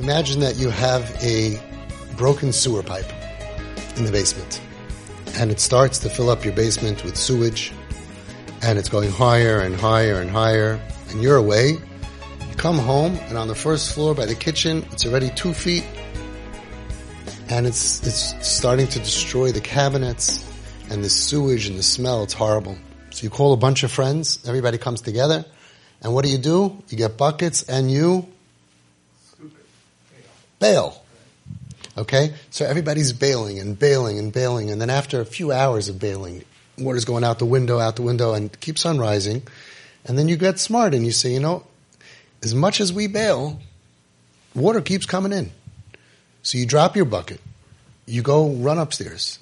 Imagine that you have a broken sewer pipe in the basement and it starts to fill up your basement with sewage and it's going higher and higher and higher and you're away. You come home and on the first floor by the kitchen, it's already two feet and it's, it's starting to destroy the cabinets and the sewage and the smell. It's horrible. So you call a bunch of friends, everybody comes together and what do you do? You get buckets and you bail. Okay? So everybody's bailing and bailing and bailing. And then after a few hours of bailing, water's going out the window, out the window, and keeps on rising. And then you get smart and you say, you know, as much as we bail, water keeps coming in. So you drop your bucket, you go run upstairs,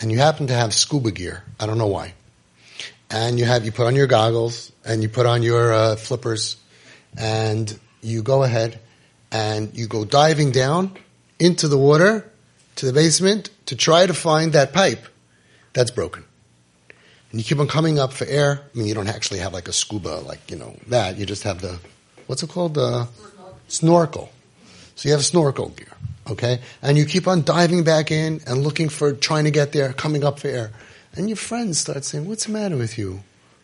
and you happen to have scuba gear. I don't know why. And you have, you put on your goggles and you put on your uh, flippers and you go ahead and you go diving down into the water to the basement to try to find that pipe that's broken. And you keep on coming up for air. I mean, you don't actually have like a scuba, like, you know, that. You just have the, what's it called? The snorkel. So you have snorkel gear, okay? And you keep on diving back in and looking for, trying to get there, coming up for air. And your friends start saying, what's the matter with you?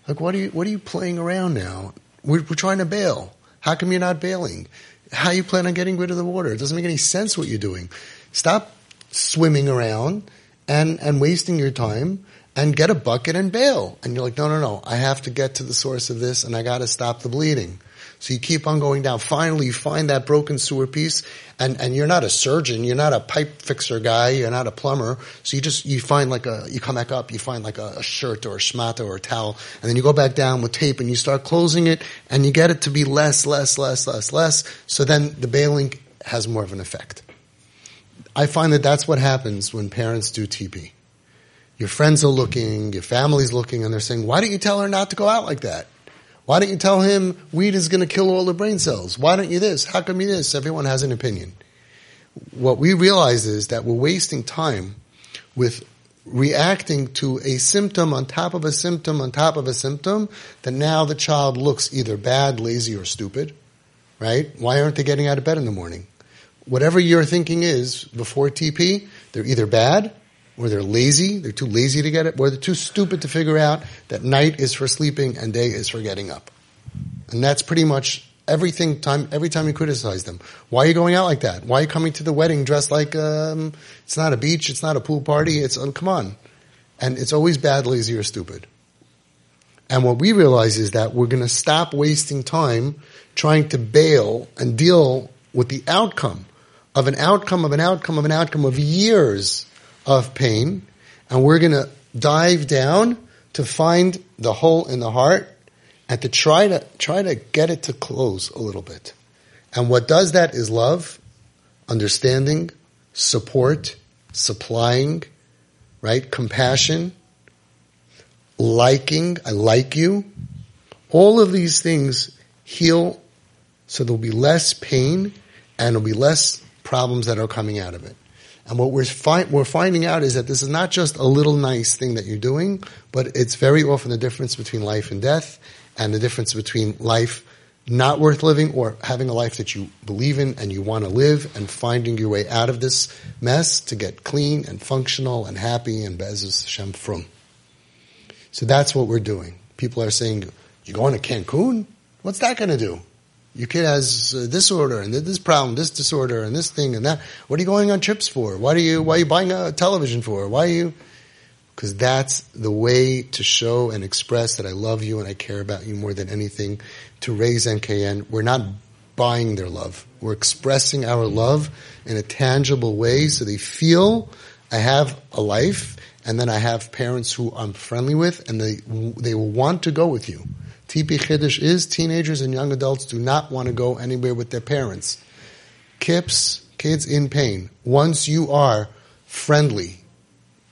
Like, what are you, what are you playing around now? We're, we're trying to bail. How come you're not bailing? How you plan on getting rid of the water? It doesn't make any sense what you're doing. Stop swimming around and, and wasting your time and get a bucket and bail. And you're like, no, no, no. I have to get to the source of this and I got to stop the bleeding. So you keep on going down. Finally, you find that broken sewer piece and, and you're not a surgeon. You're not a pipe fixer guy. You're not a plumber. So you just, you find like a, you come back up, you find like a, a shirt or a schmata or a towel and then you go back down with tape and you start closing it and you get it to be less, less, less, less, less. So then the bailing has more of an effect. I find that that's what happens when parents do TP. Your friends are looking, your family's looking, and they're saying, why don't you tell her not to go out like that? Why don't you tell him weed is going to kill all the brain cells? Why don't you this? How come you this? Everyone has an opinion. What we realize is that we're wasting time with reacting to a symptom on top of a symptom on top of a symptom that now the child looks either bad, lazy, or stupid, right? Why aren't they getting out of bed in the morning? Whatever your thinking is before TP, they're either bad or they're lazy, they're too lazy to get it, or they're too stupid to figure out that night is for sleeping and day is for getting up. And that's pretty much everything time, every time you criticize them. Why are you going out like that? Why are you coming to the wedding dressed like, um, it's not a beach, it's not a pool party, it's, um, come on. And it's always bad, lazy, or stupid. And what we realize is that we're gonna stop wasting time trying to bail and deal with the outcome of an outcome of an outcome of an outcome of years of pain, and we're going to dive down to find the hole in the heart and to try to try to get it to close a little bit. And what does that is love, understanding, support, supplying, right? Compassion, liking, I like you. All of these things heal so there'll be less pain and there'll be less problems that are coming out of it. And what we're, fi- we're finding out is that this is not just a little nice thing that you're doing, but it's very often the difference between life and death and the difference between life not worth living or having a life that you believe in and you want to live and finding your way out of this mess to get clean and functional and happy and Be'ezus Hashem frum. So that's what we're doing. People are saying, you going to Cancun? What's that going to do? Your kid has uh, this disorder and this problem, this disorder and this thing and that. What are you going on trips for? Why do you, why are you buying a television for? Why are you? Because that's the way to show and express that I love you and I care about you more than anything. To raise NKN, we're not buying their love. We're expressing our love in a tangible way so they feel I have a life and then I have parents who I'm friendly with and they, they will want to go with you. TP Chiddush is teenagers and young adults do not want to go anywhere with their parents. Kips, kids in pain. Once you are friendly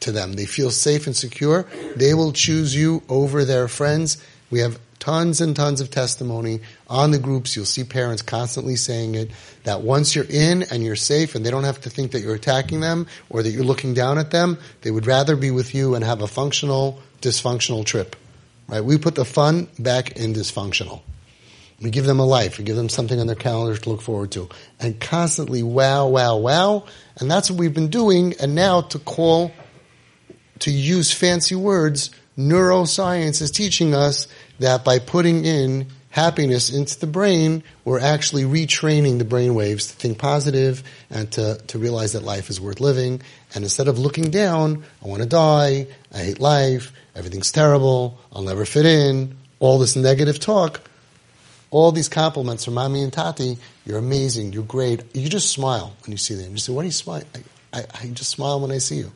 to them, they feel safe and secure, they will choose you over their friends. We have tons and tons of testimony on the groups. You'll see parents constantly saying it that once you're in and you're safe and they don't have to think that you're attacking them or that you're looking down at them, they would rather be with you and have a functional, dysfunctional trip. Right? We put the fun back in dysfunctional. We give them a life. We give them something on their calendar to look forward to. And constantly wow, wow, wow. And that's what we've been doing. And now to call, to use fancy words, neuroscience is teaching us that by putting in happiness into the brain, we're actually retraining the brain waves to think positive and to, to realize that life is worth living. And instead of looking down, I want to die, I hate life, everything's terrible, I'll never fit in, all this negative talk, all these compliments from mommy and tati, you're amazing, you're great. You just smile when you see them. You say, what do you smile? I, I, I just smile when I see you.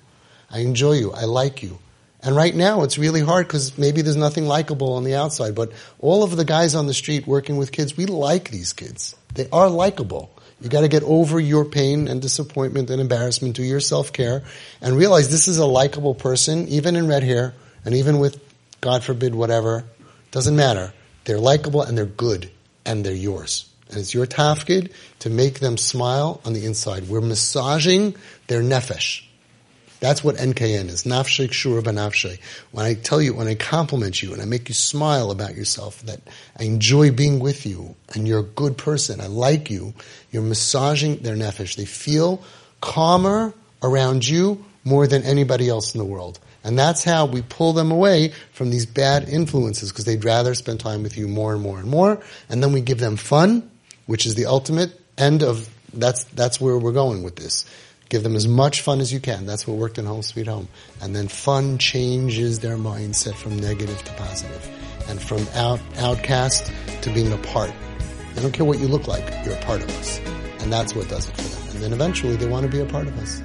I enjoy you. I like you. And right now it's really hard because maybe there's nothing likable on the outside, but all of the guys on the street working with kids, we like these kids. They are likable. You gotta get over your pain and disappointment and embarrassment, do your self-care, and realize this is a likable person, even in red hair, and even with, God forbid, whatever, doesn't matter. They're likable and they're good, and they're yours. And it's your tafkid to make them smile on the inside. We're massaging their nefesh. That's what NKN is. Nafshik shura banafshe. When I tell you, when I compliment you and I make you smile about yourself, that I enjoy being with you and you're a good person, I like you, you're massaging their nefesh. They feel calmer around you more than anybody else in the world. And that's how we pull them away from these bad influences because they'd rather spend time with you more and more and more. And then we give them fun, which is the ultimate end of, that's, that's where we're going with this. Give them as much fun as you can. That's what worked in Home Sweet Home. And then fun changes their mindset from negative to positive, and from out, outcast to being a part. I don't care what you look like. You're a part of us. And that's what does it for them. And then eventually they want to be a part of us.